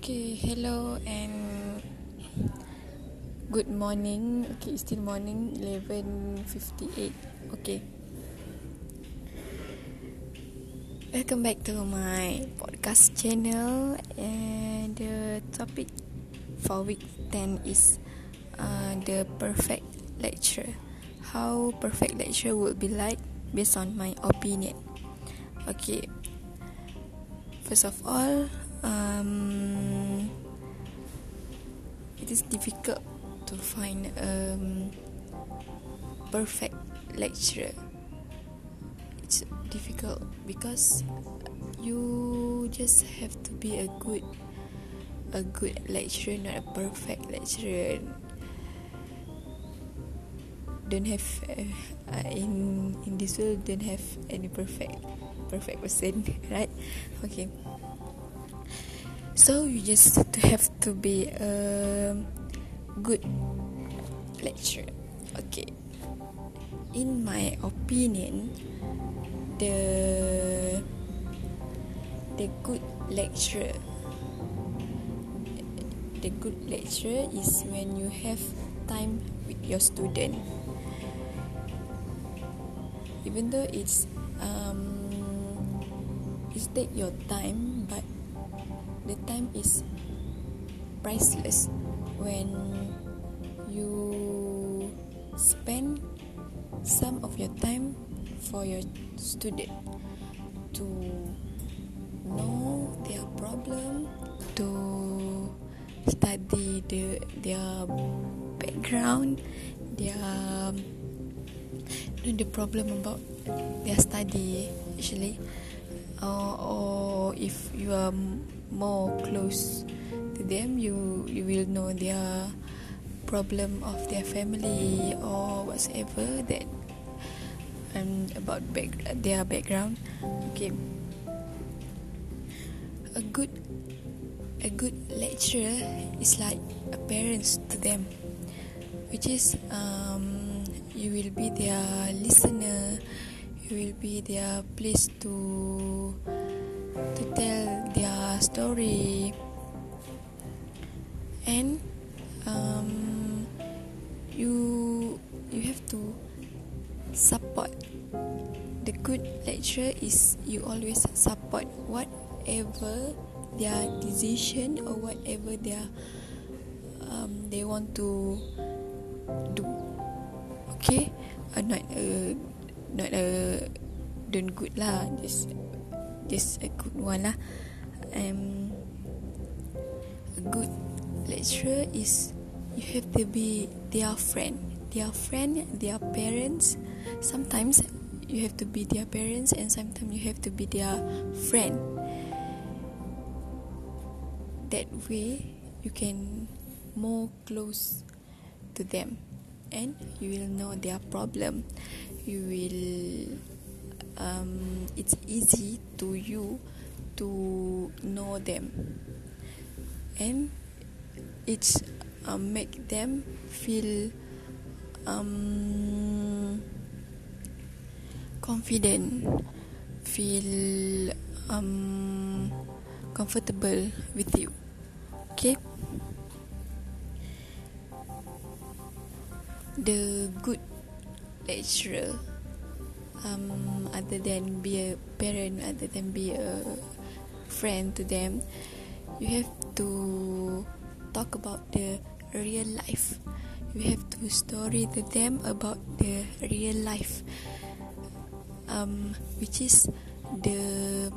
Okay, hello and good morning. Okay, still morning, 11.58. Okay. Welcome back to my podcast channel and the topic for week 10 is uh, the perfect lecture. How perfect lecture would be like based on my opinion. Okay. First of all, um, it is difficult to find a um, perfect lecturer. It's difficult because you just have to be a good a good lecturer, not a perfect lecturer. Don't have uh, in in this world don't have any perfect perfect person, right? Okay. So you just have to be a good lecturer. Okay. In my opinion, the the good lecturer the good lecturer is when you have time with your student even though it's um it's take your time but the time is priceless when you spend some of your time for your student to know their problem to study the their background their the problem about their study actually. Or, or if you are more close to them you you will know their problem of their family or whatever that um about back their background. Okay. A good a good lecturer is like a parents to them which is um you will be their listener you will be their place to to tell their story. And um, you you have to support. The good lecturer is you always support whatever their decision or whatever their um, they want to do. Okay? Uh, not a not a don't good lah. Just just a good one lah um a good lecturer is you have to be their friend. Their friend their parents. Sometimes you have to be their parents and sometimes you have to be their friend. That way you can more close to them and you will know their problem. You will um, it's easy to you to know them. And it's uh, make them feel um, confident feel um, comfortable with you. Okay? The good lecturer um, other than be a parent other than be a friend to them you have to talk about the real life. You have to story to them about the real life um, which is the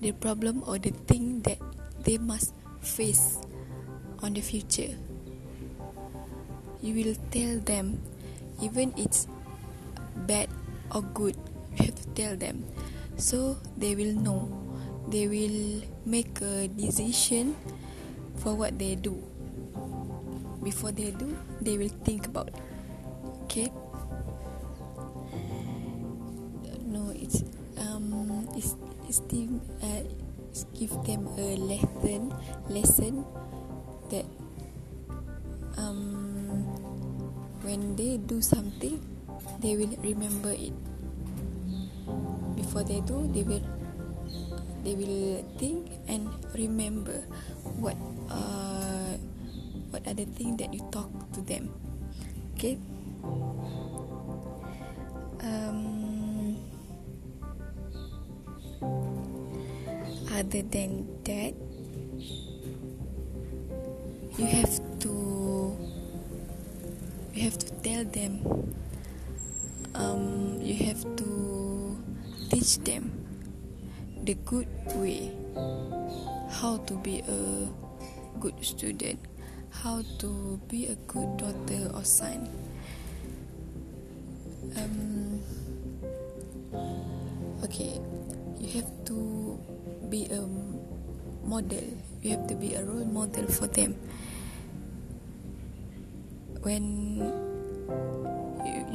the problem or the thing that they must face on the future. You will tell them even it's bad or good you have to tell them. So they will know. They will make a decision for what they do. Before they do they will think about okay no it's um it's, it's still uh, give them a lesson lesson that um when they do something they will remember it. Before they do they will they will think and remember what uh, what are the things that you talk to them. Okay? Um, other than that you have to you have to tell them have to teach them the good way. How to be a good student. How to be a good daughter or son. Um, okay you have to be a model. You have to be a role model for them. When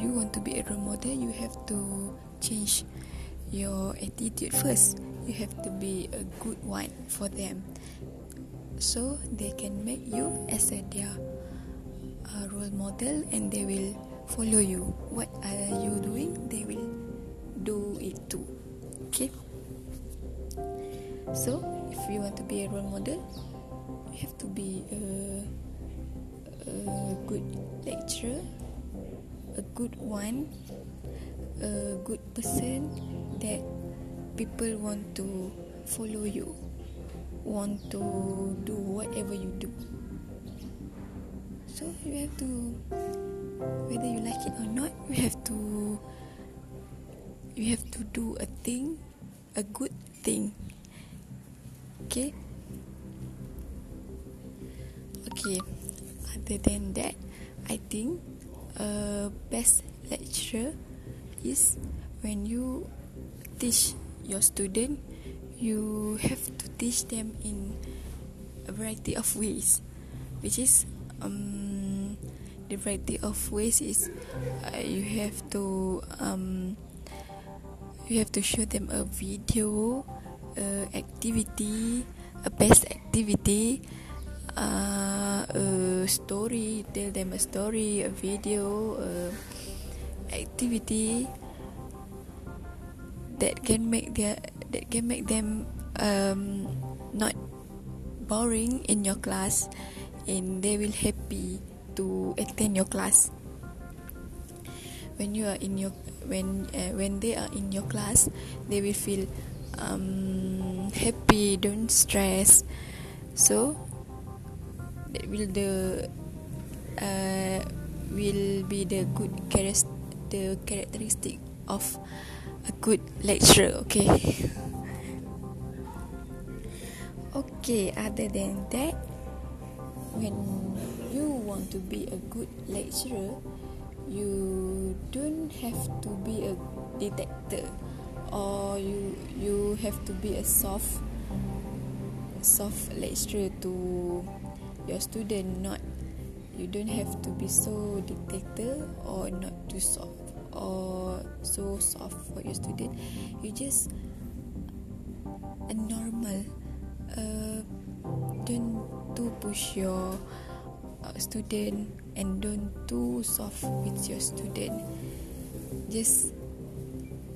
you, want to be a role model you have to change your attitude first. You have to be a good one for them. So they can make you as a their uh, role model and they will follow you. What are you doing? They will do it too. Okay? So if you want to be a role model you have to be a, a good lecturer a good one a good person that people want to follow you want to do whatever you do. So you have to whether you like it or not you have to you have to do a thing a good thing. Okay? Okay. Other than that i think a best lecturer is when you teach your student you have to teach them in a variety of ways which is um, the variety of ways is uh, you have to um, you have to show them a video a activity a best activity uh, a story tell them a story a video a activity that can make their that can make them um, not boring in your class and they will happy to attend your class. When you are in your when uh, when they are in your class they will feel um, happy don't stress. So that will the uh, will be the good character the characteristic of a good lecturer okay? Okay other than that when you want to be a good lecturer you don't have to be a detector or you you have to be a soft soft lecturer to your student not you don't have to be so dictator or not too soft or so soft for your student. You just a normal uh, don't too push your uh, student and don't too soft with your student. Just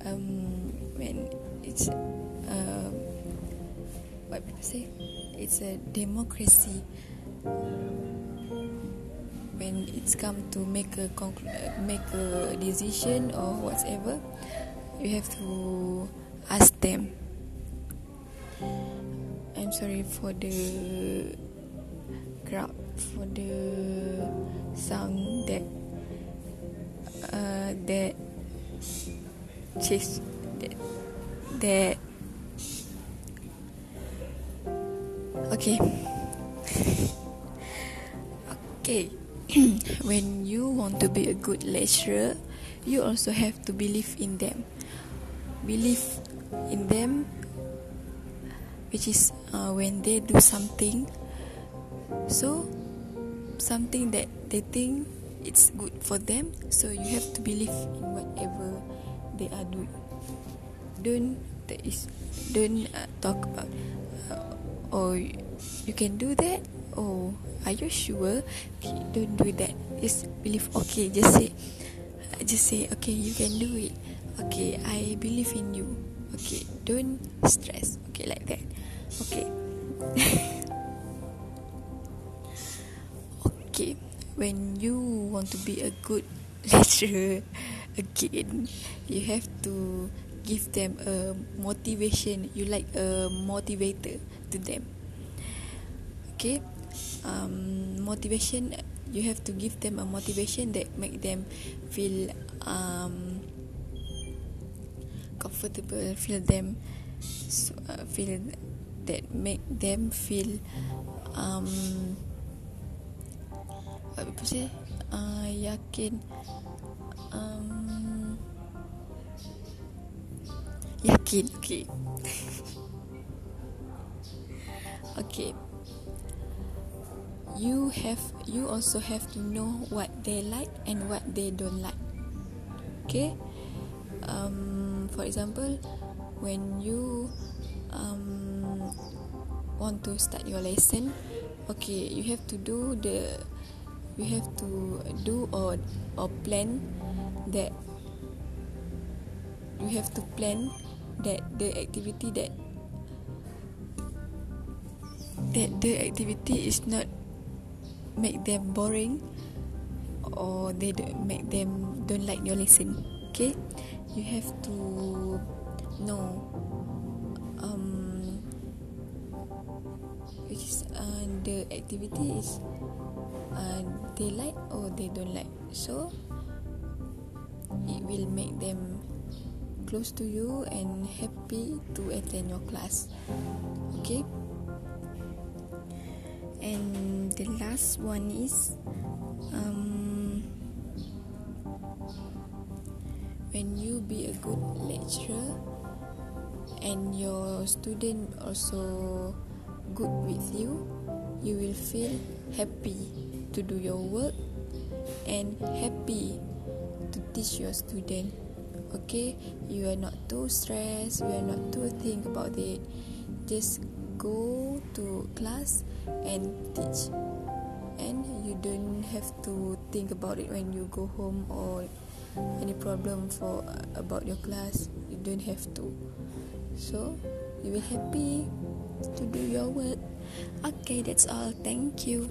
um, when it's uh, what people say it's a democracy when it's come to make a conclu- make a decision or whatever you have to ask them. I'm sorry for the crowd for the sound that uh, that chase that, that okay to be a good lecturer, you also have to believe in them. Believe in them, which is uh, when they do something, so something that they think it's good for them. So you have to believe in whatever they are doing. Don't that is don't uh, talk about. Uh, oh, you can do that. Oh, are you sure don't do that just believe okay just say just say okay you can do it okay i believe in you Okay, don't stress. Okay, like that. Okay. okay, when you want to be a good lecturer again, you have to give them a motivation. You like a motivator to them. Okay, um, motivation. You have to give them a motivation that make them feel um, comfortable. Feel them so, uh, feel that make them feel um, apa sih? Uh, yakin um, yakin okay okay you have you also have to know what they like and what they don't like. Okay? Um, for example when you um, want to start your lesson okay you have to do the you have to do or or plan that you have to plan that the activity that that the activity is not make them boring or they make them don't like your lesson okay? You have to know um which is uh, the activity is uh, they like or they don't like. So it will make them close to you and happy to attend your class okay? And the last one is um, when you be a good lecturer and your student also good with you you will feel happy to do your work and happy to teach your student. Okay? You are not too stressed you are not too think about it. Just go to class and teach. And you don't have to think about it when you go home or any problem for about your class. You don't have to. So you will happy to do your work. Okay that's all. Thank you